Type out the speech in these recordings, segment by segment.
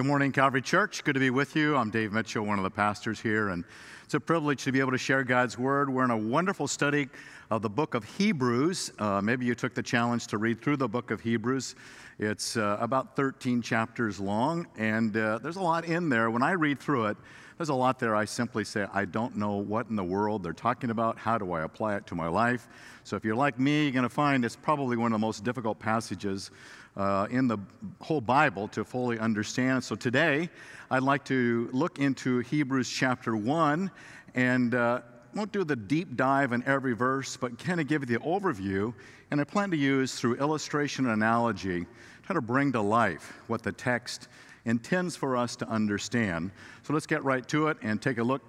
Good morning, Calvary Church. Good to be with you. I'm Dave Mitchell, one of the pastors here, and it's a privilege to be able to share God's Word. We're in a wonderful study of the book of Hebrews. Uh, maybe you took the challenge to read through the book of Hebrews. It's uh, about 13 chapters long, and uh, there's a lot in there. When I read through it, there's a lot there. I simply say, I don't know what in the world they're talking about. How do I apply it to my life? So if you're like me, you're going to find it's probably one of the most difficult passages uh, in the whole Bible to fully understand. So today, I'd like to look into Hebrews chapter 1 and uh, won't do the deep dive in every verse, but kind of give you the overview. And I plan to use through illustration and analogy, try to bring to life what the text intends for us to understand. So let's get right to it and take a look.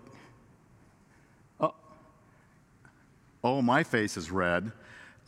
Oh, oh my face is red.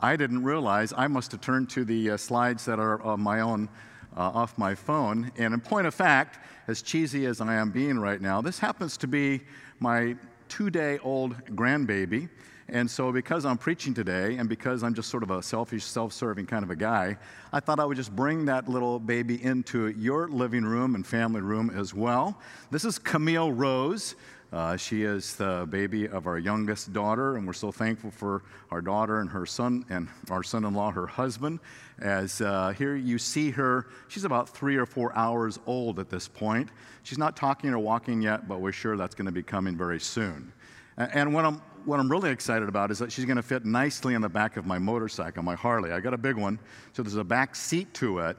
I didn't realize I must have turned to the uh, slides that are on my own uh, off my phone. And in point of fact, as cheesy as I am being right now, this happens to be my two day old grandbaby. And so, because I'm preaching today and because I'm just sort of a selfish, self serving kind of a guy, I thought I would just bring that little baby into your living room and family room as well. This is Camille Rose. Uh, she is the baby of our youngest daughter, and we're so thankful for our daughter and her son, and our son in law, her husband. As uh, here you see her, she's about three or four hours old at this point. She's not talking or walking yet, but we're sure that's going to be coming very soon. And what I'm, what I'm really excited about is that she's going to fit nicely in the back of my motorcycle, my Harley. I got a big one, so there's a back seat to it.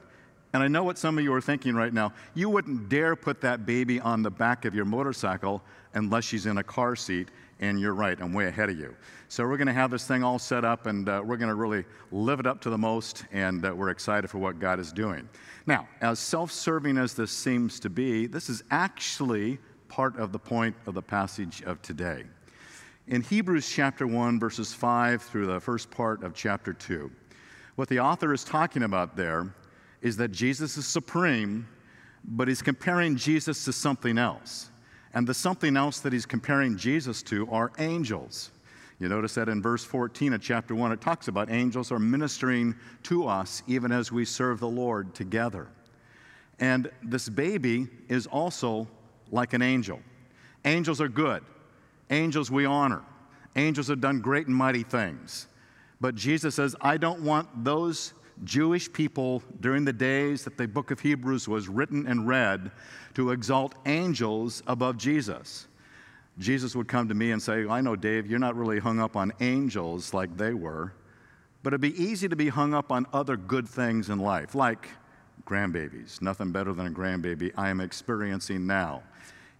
And I know what some of you are thinking right now. You wouldn't dare put that baby on the back of your motorcycle unless she's in a car seat. And you're right, I'm way ahead of you. So we're going to have this thing all set up and uh, we're going to really live it up to the most. And uh, we're excited for what God is doing. Now, as self serving as this seems to be, this is actually part of the point of the passage of today. In Hebrews chapter 1, verses 5 through the first part of chapter 2, what the author is talking about there is that Jesus is supreme, but he's comparing Jesus to something else. And the something else that he's comparing Jesus to are angels. You notice that in verse 14 of chapter 1, it talks about angels are ministering to us even as we serve the Lord together. And this baby is also like an angel. Angels are good. Angels we honor. Angels have done great and mighty things. But Jesus says, I don't want those Jewish people during the days that the book of Hebrews was written and read to exalt angels above Jesus. Jesus would come to me and say, I know, Dave, you're not really hung up on angels like they were, but it'd be easy to be hung up on other good things in life, like grandbabies. Nothing better than a grandbaby I am experiencing now.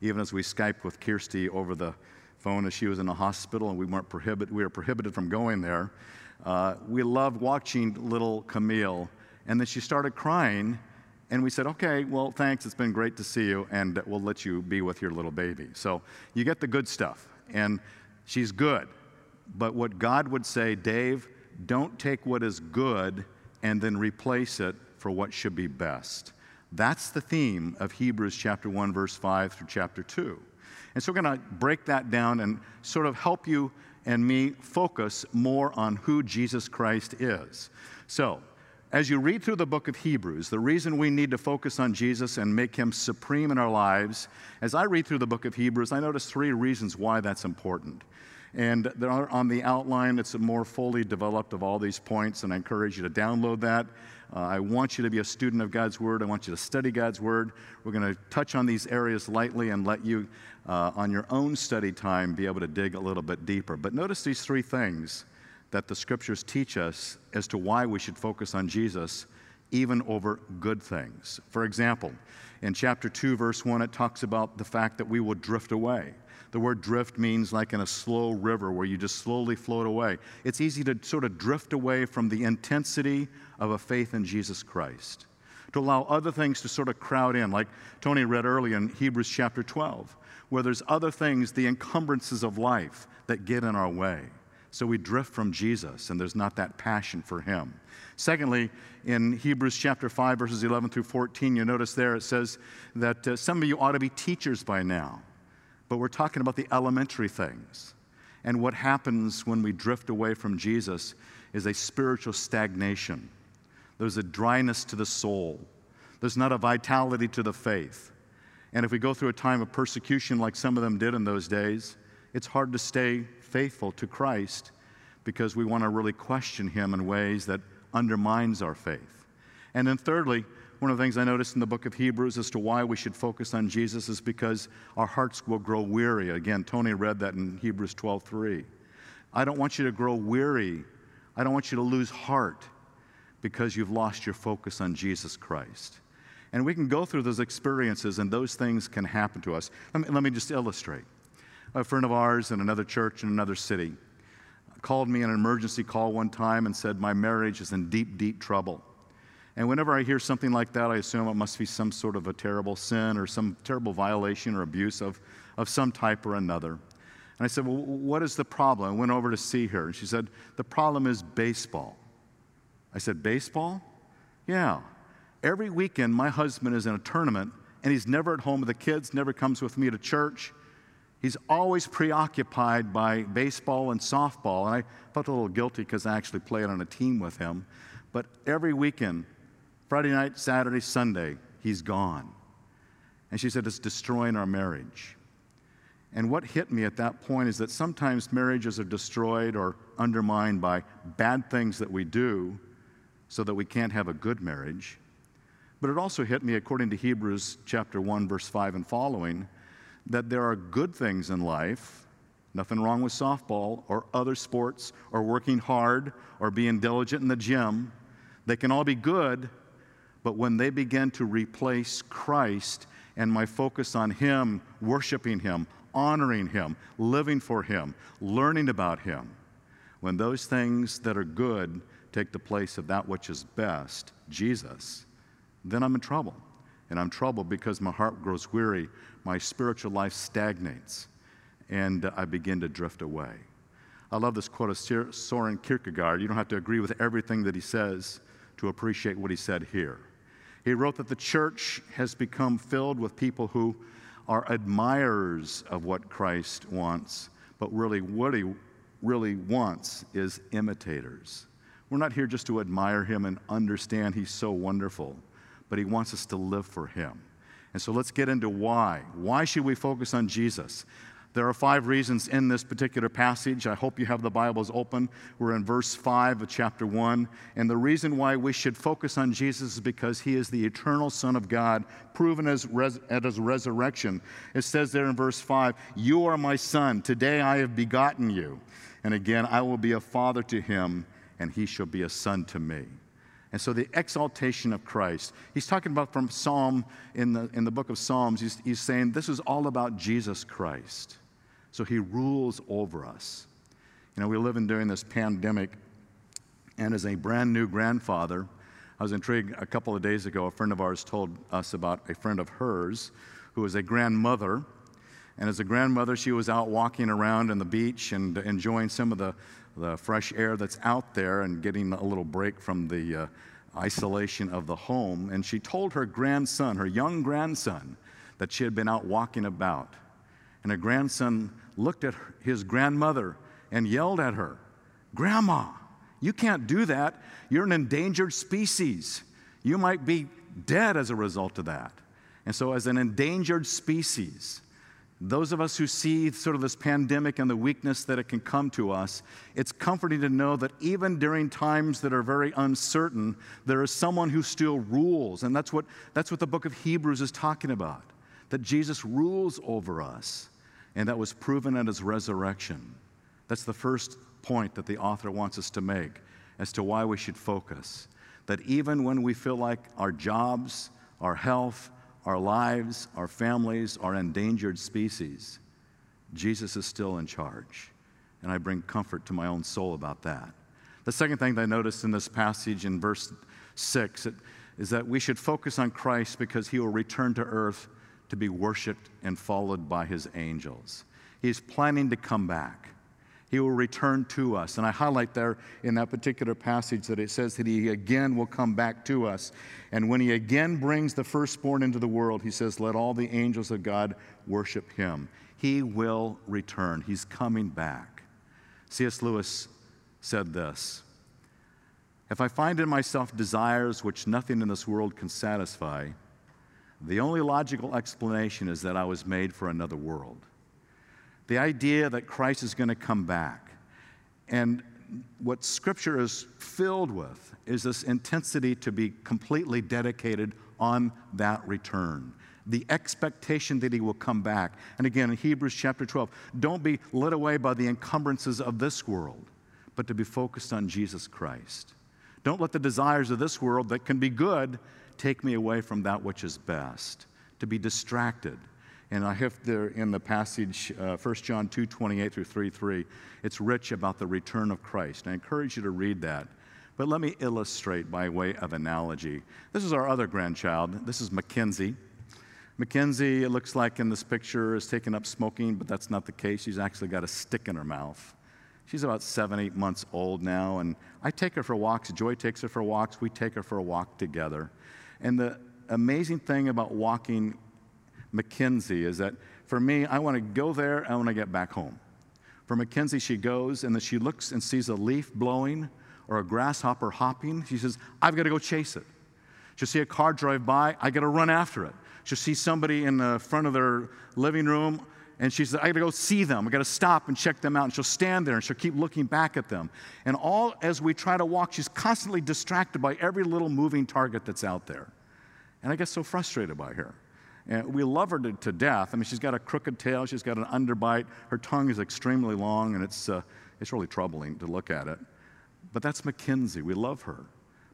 Even as we Skype with Kirsty over the phone as she was in the hospital and we weren't prohibited, we were prohibited from going there. Uh, we loved watching little Camille, and then she started crying, and we said, okay, well, thanks, it's been great to see you, and we'll let you be with your little baby. So you get the good stuff, and she's good. But what God would say, Dave, don't take what is good and then replace it for what should be best. That's the theme of Hebrews chapter 1, verse 5 through chapter 2. And so we're going to break that down and sort of help you and me focus more on who Jesus Christ is. So, as you read through the book of Hebrews, the reason we need to focus on Jesus and make him supreme in our lives, as I read through the book of Hebrews, I notice three reasons why that's important. And on the outline, it's more fully developed of all these points, and I encourage you to download that. Uh, I want you to be a student of God's Word. I want you to study God's Word. We're going to touch on these areas lightly and let you, uh, on your own study time, be able to dig a little bit deeper. But notice these three things that the Scriptures teach us as to why we should focus on Jesus even over good things. For example, in chapter 2, verse 1, it talks about the fact that we will drift away. The word drift means like in a slow river where you just slowly float away. It's easy to sort of drift away from the intensity of a faith in Jesus Christ, to allow other things to sort of crowd in, like Tony read earlier in Hebrews chapter 12, where there's other things, the encumbrances of life that get in our way. So we drift from Jesus, and there's not that passion for Him. Secondly, in Hebrews chapter 5, verses 11 through 14, you notice there it says that uh, some of you ought to be teachers by now, but we're talking about the elementary things. And what happens when we drift away from Jesus is a spiritual stagnation. There's a dryness to the soul, there's not a vitality to the faith. And if we go through a time of persecution like some of them did in those days, it's hard to stay faithful to Christ because we want to really question Him in ways that undermines our faith. And then, thirdly, one of the things I noticed in the book of Hebrews as to why we should focus on Jesus is because our hearts will grow weary. Again, Tony read that in Hebrews 12:3. I don't want you to grow weary. I don't want you to lose heart because you've lost your focus on Jesus Christ. And we can go through those experiences, and those things can happen to us. Let me, let me just illustrate. A friend of ours in another church in another city called me an emergency call one time and said, My marriage is in deep, deep trouble. And whenever I hear something like that, I assume it must be some sort of a terrible sin or some terrible violation or abuse of, of some type or another. And I said, Well, what is the problem? I went over to see her. And she said, The problem is baseball. I said, Baseball? Yeah. Every weekend, my husband is in a tournament, and he's never at home with the kids, never comes with me to church. He's always preoccupied by baseball and softball. And I felt a little guilty because I actually played on a team with him. But every weekend, Friday night, Saturday, Sunday, he's gone. And she said, It's destroying our marriage. And what hit me at that point is that sometimes marriages are destroyed or undermined by bad things that we do so that we can't have a good marriage. But it also hit me, according to Hebrews chapter 1, verse 5 and following, that there are good things in life, nothing wrong with softball or other sports or working hard or being diligent in the gym. They can all be good, but when they begin to replace Christ and my focus on Him, worshiping Him, honoring Him, living for Him, learning about Him, when those things that are good take the place of that which is best, Jesus, then I'm in trouble. And I'm troubled because my heart grows weary, my spiritual life stagnates, and I begin to drift away. I love this quote of Soren Kierkegaard. You don't have to agree with everything that he says to appreciate what he said here. He wrote that the church has become filled with people who are admirers of what Christ wants, but really what he really wants is imitators. We're not here just to admire him and understand he's so wonderful but He wants us to live for Him. And so let's get into why. Why should we focus on Jesus? There are five reasons in this particular passage. I hope you have the Bibles open. We're in verse 5 of chapter 1. And the reason why we should focus on Jesus is because he is the eternal Son of God, proven as res- at his resurrection. It says there in verse 5 You are my Son. Today I have begotten you. And again, I will be a father to him, and he shall be a son to me. And so the exaltation of Christ, he's talking about from Psalm, in the, in the book of Psalms, he's, he's saying this is all about Jesus Christ. So he rules over us. You know, we live in during this pandemic, and as a brand new grandfather, I was intrigued a couple of days ago. A friend of ours told us about a friend of hers who was a grandmother. And as a grandmother, she was out walking around on the beach and enjoying some of the the fresh air that's out there and getting a little break from the uh, isolation of the home. And she told her grandson, her young grandson, that she had been out walking about. And her grandson looked at his grandmother and yelled at her, Grandma, you can't do that. You're an endangered species. You might be dead as a result of that. And so, as an endangered species, those of us who see sort of this pandemic and the weakness that it can come to us, it's comforting to know that even during times that are very uncertain, there is someone who still rules. And that's what, that's what the book of Hebrews is talking about that Jesus rules over us. And that was proven at his resurrection. That's the first point that the author wants us to make as to why we should focus. That even when we feel like our jobs, our health, our lives, our families, our endangered species, Jesus is still in charge. And I bring comfort to my own soul about that. The second thing that I noticed in this passage in verse 6 is that we should focus on Christ because he will return to earth to be worshiped and followed by his angels. He's planning to come back. He will return to us. And I highlight there in that particular passage that it says that He again will come back to us. And when He again brings the firstborn into the world, He says, Let all the angels of God worship Him. He will return. He's coming back. C.S. Lewis said this If I find in myself desires which nothing in this world can satisfy, the only logical explanation is that I was made for another world. The idea that Christ is going to come back. And what Scripture is filled with is this intensity to be completely dedicated on that return. The expectation that he will come back. And again, in Hebrews chapter 12, don't be led away by the encumbrances of this world, but to be focused on Jesus Christ. Don't let the desires of this world that can be good take me away from that which is best. To be distracted and I have there in the passage, uh, 1 John 2 28 through 3 3, it's rich about the return of Christ. I encourage you to read that. But let me illustrate by way of analogy. This is our other grandchild. This is Mackenzie. Mackenzie, it looks like in this picture, is taking up smoking, but that's not the case. She's actually got a stick in her mouth. She's about seven, eight months old now, and I take her for walks. Joy takes her for walks. We take her for a walk together. And the amazing thing about walking Mackenzie is that for me, I want to go there, I want to get back home. For Mackenzie, she goes and then she looks and sees a leaf blowing or a grasshopper hopping. She says, I've got to go chase it. She'll see a car drive by, I got to run after it. She'll see somebody in the front of their living room, and she says, I gotta go see them. I gotta stop and check them out. And she'll stand there and she'll keep looking back at them. And all as we try to walk, she's constantly distracted by every little moving target that's out there. And I get so frustrated by her. And we love her to, to, death. I mean, she's got a crooked tail, she's got an underbite, her tongue is extremely long, and it's, uh, it's really troubling to look at it. But that's Mackenzie. We love her.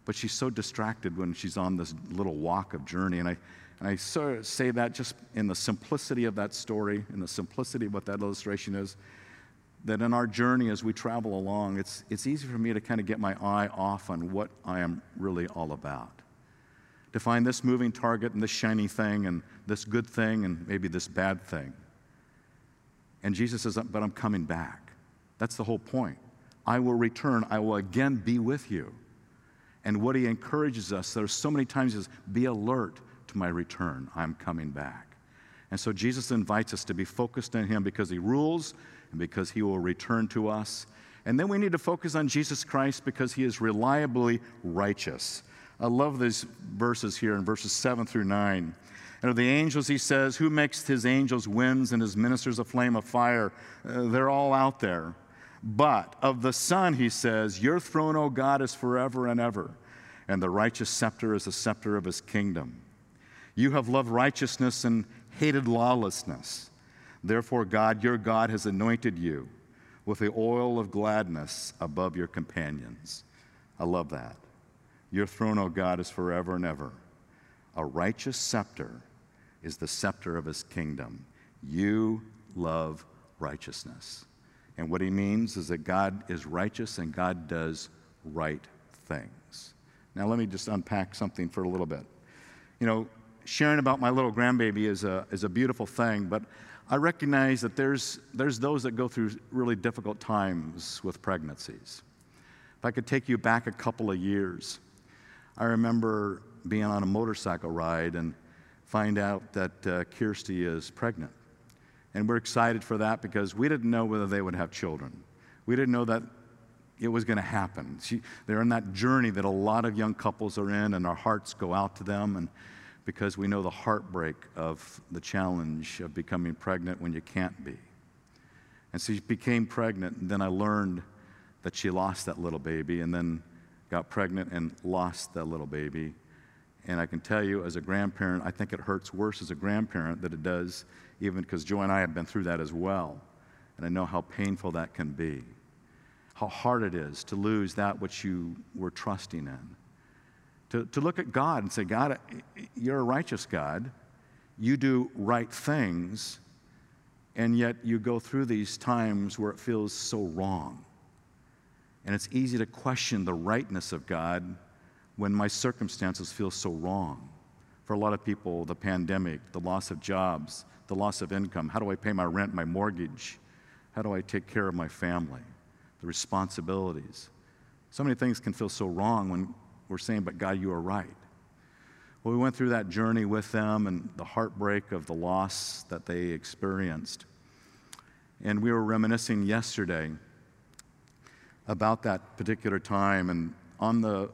But she's so distracted when she's on this little walk of journey. And I, and I sort of say that just in the simplicity of that story, in the simplicity of what that illustration is, that in our journey as we travel along, it's, it's easy for me to kind of get my eye off on what I am really all about to find this moving target and this shiny thing and this good thing and maybe this bad thing. And Jesus says, But I'm coming back. That's the whole point. I will return, I will again be with you. And what he encourages us, there's so many times, is be alert to my return. I'm coming back. And so Jesus invites us to be focused on him because he rules and because he will return to us. And then we need to focus on Jesus Christ because he is reliably righteous. I love these verses here in verses 7 through 9. And of the angels, he says, Who makes his angels winds and his ministers a flame of fire? Uh, they're all out there. But of the Son, he says, Your throne, O God, is forever and ever, and the righteous scepter is the scepter of his kingdom. You have loved righteousness and hated lawlessness. Therefore, God, your God, has anointed you with the oil of gladness above your companions. I love that. Your throne, O God, is forever and ever. A righteous scepter is the scepter of his kingdom. You love righteousness. And what he means is that God is righteous and God does right things. Now, let me just unpack something for a little bit. You know, sharing about my little grandbaby is a, is a beautiful thing, but I recognize that there's, there's those that go through really difficult times with pregnancies. If I could take you back a couple of years, I remember being on a motorcycle ride and find out that uh, Kirsty is pregnant. And we're excited for that because we didn't know whether they would have children. We didn't know that it was going to happen. She, they're in that journey that a lot of young couples are in, and our hearts go out to them. And because we know the heartbreak of the challenge of becoming pregnant when you can't be. And so she became pregnant, and then I learned that she lost that little baby, and then got pregnant and lost that little baby. And I can tell you, as a grandparent, I think it hurts worse as a grandparent than it does, even because Joy and I have been through that as well. And I know how painful that can be, how hard it is to lose that which you were trusting in. To, to look at God and say, God, you're a righteous God. You do right things, and yet you go through these times where it feels so wrong. And it's easy to question the rightness of God when my circumstances feel so wrong. For a lot of people, the pandemic, the loss of jobs, the loss of income, how do I pay my rent, my mortgage, How do I take care of my family? The responsibilities. So many things can feel so wrong when we're saying, But God, you are right. Well, we went through that journey with them and the heartbreak of the loss that they experienced. And we were reminiscing yesterday about that particular time. And on the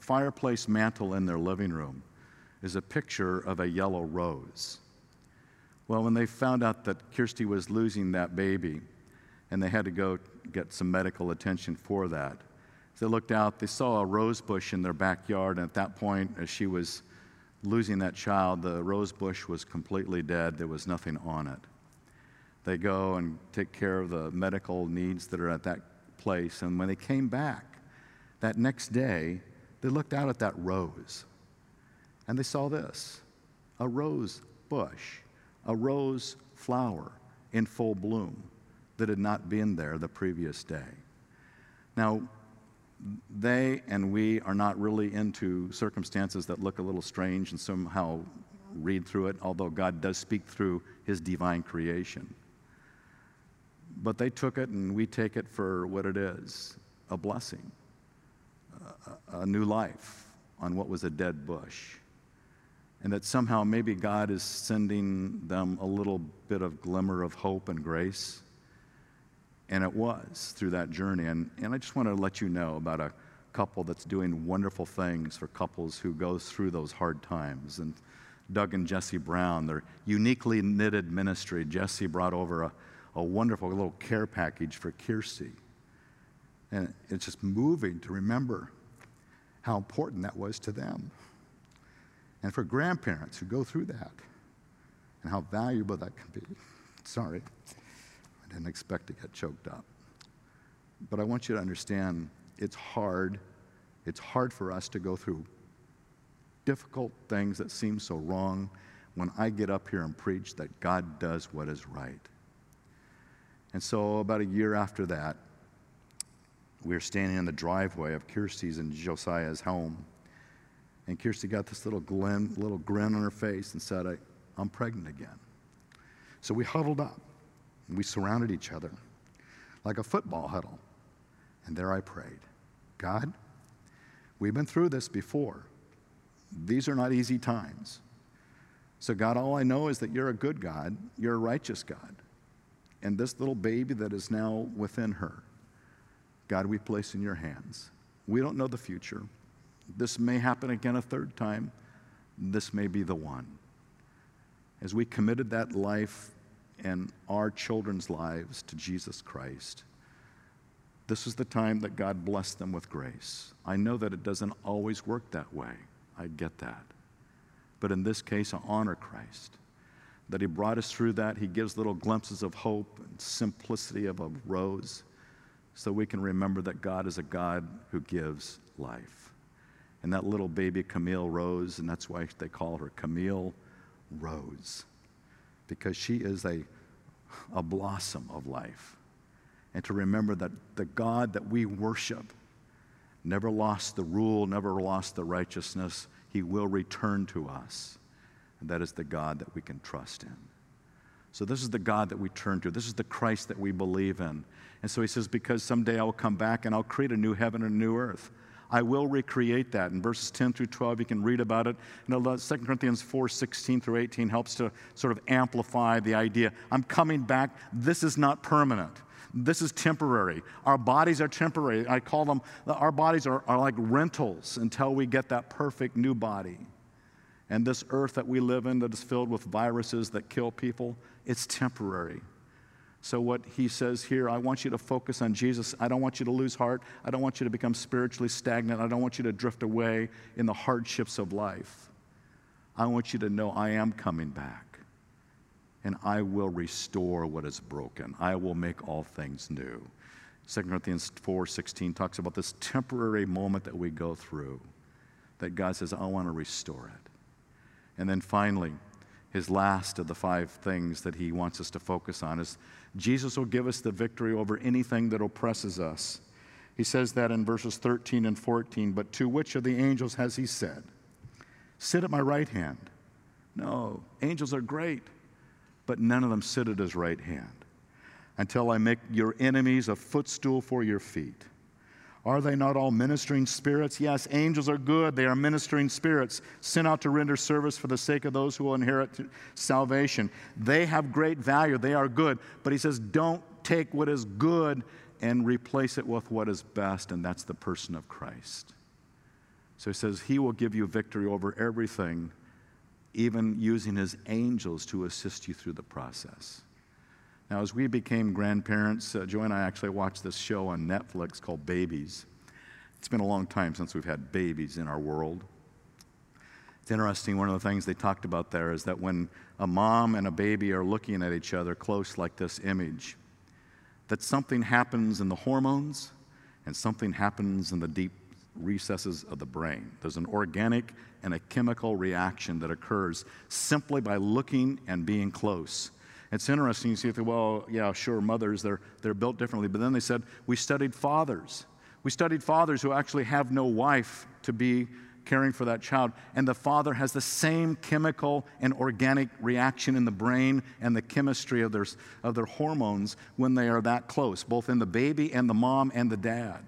fireplace mantle in their living room is a picture of a yellow rose. Well, when they found out that Kirsty was losing that baby and they had to go get some medical attention for that, they looked out, they saw a rose bush in their backyard. And at that point, as she was losing that child, the rose bush was completely dead. There was nothing on it. They go and take care of the medical needs that are at that place. And when they came back that next day, they looked out at that rose and they saw this a rose bush, a rose flower in full bloom that had not been there the previous day. Now, they and we are not really into circumstances that look a little strange and somehow read through it, although God does speak through his divine creation. But they took it and we take it for what it is a blessing, a, a new life on what was a dead bush. And that somehow maybe God is sending them a little bit of glimmer of hope and grace and it was through that journey. And, and I just want to let you know about a couple that's doing wonderful things for couples who go through those hard times. And Doug and Jesse Brown, their uniquely knitted ministry, Jesse brought over a, a wonderful little care package for Kirsty. And it's just moving to remember how important that was to them. And for grandparents who go through that, and how valuable that can be. Sorry. I didn't expect to get choked up. But I want you to understand it's hard. It's hard for us to go through difficult things that seem so wrong when I get up here and preach that God does what is right. And so, about a year after that, we were standing in the driveway of Kirsty's and Josiah's home. And Kirsty got this little, grin, little grin on her face and said, I, I'm pregnant again. So we huddled up. We surrounded each other like a football huddle. And there I prayed God, we've been through this before. These are not easy times. So, God, all I know is that you're a good God, you're a righteous God. And this little baby that is now within her, God, we place in your hands. We don't know the future. This may happen again a third time. This may be the one. As we committed that life and our children's lives to Jesus Christ. This is the time that God blessed them with grace. I know that it doesn't always work that way. I get that. But in this case, I honor Christ. That He brought us through that. He gives little glimpses of hope and simplicity of a rose so we can remember that God is a God who gives life. And that little baby Camille Rose, and that's why they call her Camille Rose because she is a, a blossom of life. And to remember that the God that we worship never lost the rule, never lost the righteousness. He will return to us. And that is the God that we can trust in. So, this is the God that we turn to. This is the Christ that we believe in. And so he says, Because someday I will come back and I'll create a new heaven and a new earth. I will recreate that. In verses 10 through 12, you can read about it. And 2 uh, Corinthians 4 16 through 18 helps to sort of amplify the idea I'm coming back. This is not permanent. This is temporary. Our bodies are temporary. I call them, our bodies are, are like rentals until we get that perfect new body. And this earth that we live in that is filled with viruses that kill people, it's temporary. So, what he says here, I want you to focus on Jesus. I don't want you to lose heart. I don't want you to become spiritually stagnant. I don't want you to drift away in the hardships of life. I want you to know I am coming back and I will restore what is broken. I will make all things new. 2 Corinthians 4:16 talks about this temporary moment that we go through that God says I want to restore it. And then finally, his last of the five things that he wants us to focus on is Jesus will give us the victory over anything that oppresses us. He says that in verses 13 and 14. But to which of the angels has he said, Sit at my right hand? No, angels are great, but none of them sit at his right hand until I make your enemies a footstool for your feet. Are they not all ministering spirits? Yes, angels are good. They are ministering spirits sent out to render service for the sake of those who will inherit salvation. They have great value. They are good. But he says, don't take what is good and replace it with what is best, and that's the person of Christ. So he says, He will give you victory over everything, even using His angels to assist you through the process. Now, as we became grandparents, uh, Joy and I actually watched this show on Netflix called Babies. It's been a long time since we've had babies in our world. It's interesting, one of the things they talked about there is that when a mom and a baby are looking at each other close like this image, that something happens in the hormones and something happens in the deep recesses of the brain. There's an organic and a chemical reaction that occurs simply by looking and being close. It's interesting. You see, they, well, yeah, sure, mothers, they're, they're built differently. But then they said, we studied fathers. We studied fathers who actually have no wife to be caring for that child. And the father has the same chemical and organic reaction in the brain and the chemistry of their, of their hormones when they are that close, both in the baby and the mom and the dad.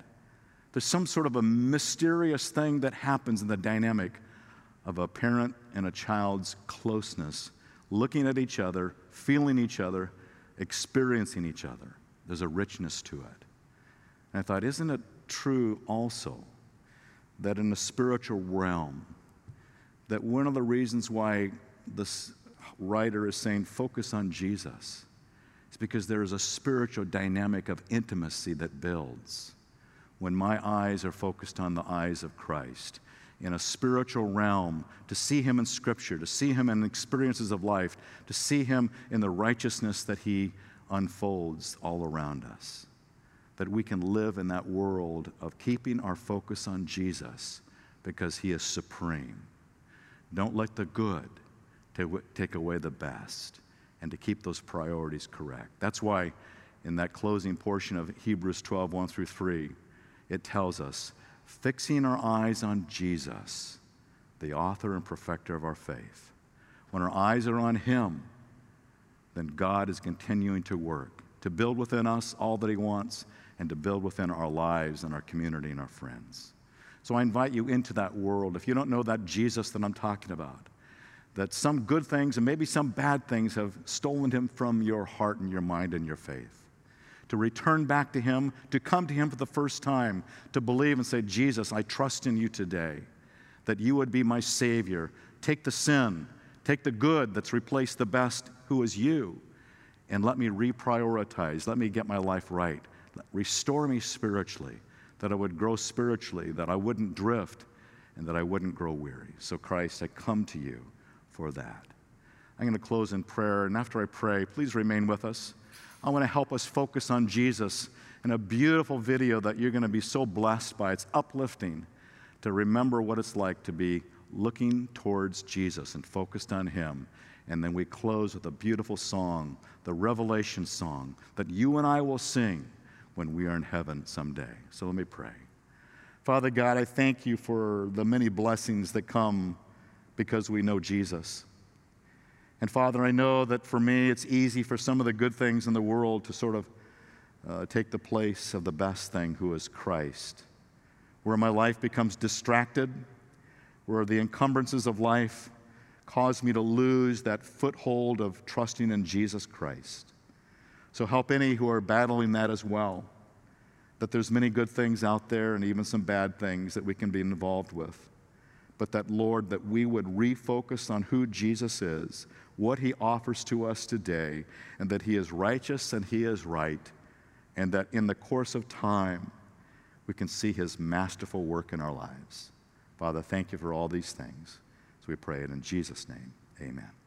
There's some sort of a mysterious thing that happens in the dynamic of a parent and a child's closeness, looking at each other, feeling each other, experiencing each other. There's a richness to it. And I thought, isn't it true also that in the spiritual realm, that one of the reasons why this writer is saying focus on Jesus is because there is a spiritual dynamic of intimacy that builds when my eyes are focused on the eyes of Christ in a spiritual realm, to see Him in Scripture, to see Him in experiences of life, to see Him in the righteousness that He unfolds all around us. That we can live in that world of keeping our focus on Jesus because He is supreme. Don't let the good take away the best and to keep those priorities correct. That's why in that closing portion of Hebrews 12, 1 through 3, it tells us fixing our eyes on Jesus, the author and perfecter of our faith. When our eyes are on Him, then God is continuing to work to build within us all that He wants and to build within our lives and our community and our friends. So I invite you into that world. If you don't know that Jesus that I'm talking about, that some good things and maybe some bad things have stolen him from your heart and your mind and your faith to return back to Him, to come to Him for the first time, to believe and say, Jesus, I trust in you today, that you would be my Savior. Take the sin, take the good that's replaced the best, who is you, and let me reprioritize. Let me get my life right. Restore me spiritually, that I would grow spiritually, that I wouldn't drift, and that I wouldn't grow weary. So, Christ, I come to you for that. I'm going to close in prayer, and after I pray, please remain with us. I want to help us focus on Jesus in a beautiful video that you're going to be so blessed by. It's uplifting to remember what it's like to be looking towards Jesus and focused on Him. And then we close with a beautiful song, the Revelation song, that you and I will sing when we are in heaven someday. So let me pray. Father God, I thank you for the many blessings that come because we know Jesus. And Father, I know that for me, it's easy for some of the good things in the world to sort of uh, take the place of the best thing, who is Christ. Where my life becomes distracted, where the encumbrances of life cause me to lose that foothold of trusting in Jesus Christ. So help any who are battling that as well. That there's many good things out there and even some bad things that we can be involved with. But that, Lord, that we would refocus on who Jesus is, what he offers to us today, and that he is righteous and he is right, and that in the course of time, we can see his masterful work in our lives. Father, thank you for all these things. So we pray it in Jesus' name. Amen.